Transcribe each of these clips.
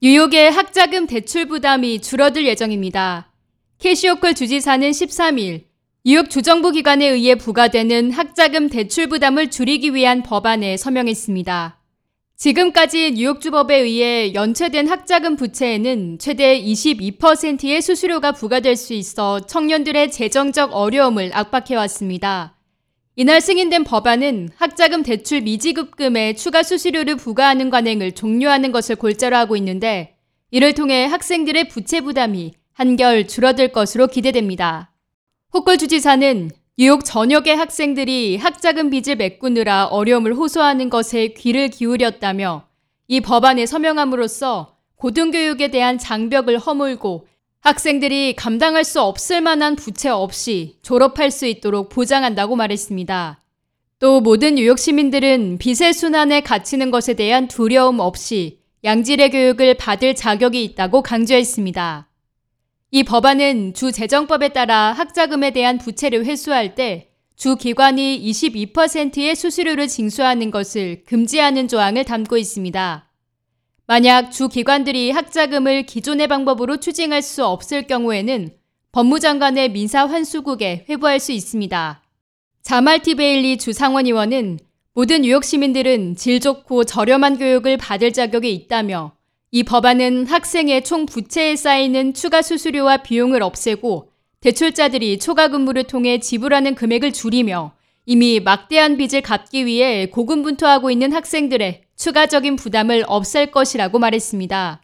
뉴욕의 학자금 대출 부담이 줄어들 예정입니다. 캐시오컬 주지사는 13일 뉴욕 주정부 기관에 의해 부과되는 학자금 대출 부담을 줄이기 위한 법안에 서명했습니다. 지금까지 뉴욕주법에 의해 연체된 학자금 부채에는 최대 22%의 수수료가 부과될 수 있어 청년들의 재정적 어려움을 압박해왔습니다. 이날 승인된 법안은 학자금 대출 미지급금에 추가 수수료를 부과하는 관행을 종료하는 것을 골자로 하고 있는데 이를 통해 학생들의 부채 부담이 한결 줄어들 것으로 기대됩니다. 호컬 주지사는 뉴욕 전역의 학생들이 학자금 빚을 메꾸느라 어려움을 호소하는 것에 귀를 기울였다며 이 법안에 서명함으로써 고등교육에 대한 장벽을 허물고 학생들이 감당할 수 없을 만한 부채 없이 졸업할 수 있도록 보장한다고 말했습니다. 또 모든 뉴욕 시민들은 빚의 순환에 갇히는 것에 대한 두려움 없이 양질의 교육을 받을 자격이 있다고 강조했습니다. 이 법안은 주 재정법에 따라 학자금에 대한 부채를 회수할 때 주 기관이 22%의 수수료를 징수하는 것을 금지하는 조항을 담고 있습니다. 만약 주 기관들이 학자금을 기존의 방법으로 추징할 수 없을 경우에는 법무장관의 민사 환수국에 회부할 수 있습니다. 자말티 베일리 주 상원의원은 모든 뉴욕 시민들은 질 좋고 저렴한 교육을 받을 자격이 있다며 이 법안은 학생의 총 부채에 쌓이는 추가 수수료와 비용을 없애고 대출자들이 초과 근무를 통해 지불하는 금액을 줄이며 이미 막대한 빚을 갚기 위해 고군분투하고 있는 학생들의 추가적인 부담을 없앨 것이라고 말했습니다.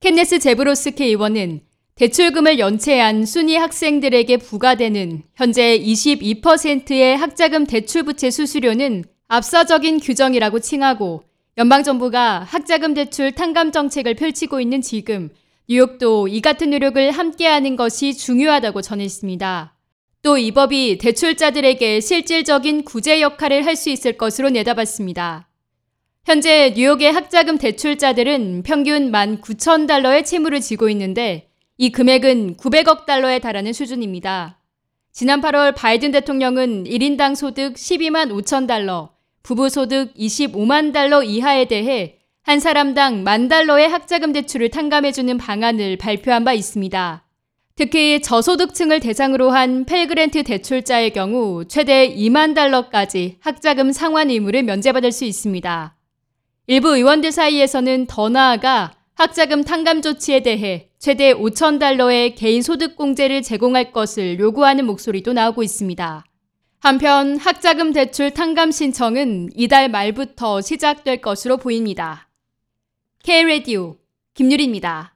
켄네스 제브로스케 의원은 대출금을 연체한 순위 학생들에게 부과되는 현재 22%의 학자금 대출 부채 수수료는 압사적인 규정이라고 칭하고 연방정부가 학자금 대출 탕감 정책을 펼치고 있는 지금 뉴욕도 이 같은 노력을 함께하는 것이 중요하다고 전했습니다. 또 이 법이 대출자들에게 실질적인 구제 역할을 할 수 있을 것으로 내다봤습니다. 현재 뉴욕의 학자금 대출자들은 평균 19,000달러의 채무를 지고 있는데 이 금액은 900억 달러에 달하는 수준입니다. 지난 8월 바이든 대통령은 1인당 소득 12만 5천 달러, 부부 소득 25만 달러 이하에 대해 한 사람당 만 달러의 학자금 대출을 탕감해주는 방안을 발표한 바 있습니다. 특히 저소득층을 대상으로 한 펠그랜트 대출자의 경우 최대 2만 달러까지 학자금 상환 의무를 면제받을 수 있습니다. 일부 의원들 사이에서는 더 나아가 학자금 탕감 조치에 대해 최대 5천 달러의 개인 소득 공제를 제공할 것을 요구하는 목소리도 나오고 있습니다. 한편 학자금 대출 탕감 신청은 이달 말부터 시작될 것으로 보입니다. K-Radio 김유리입니다.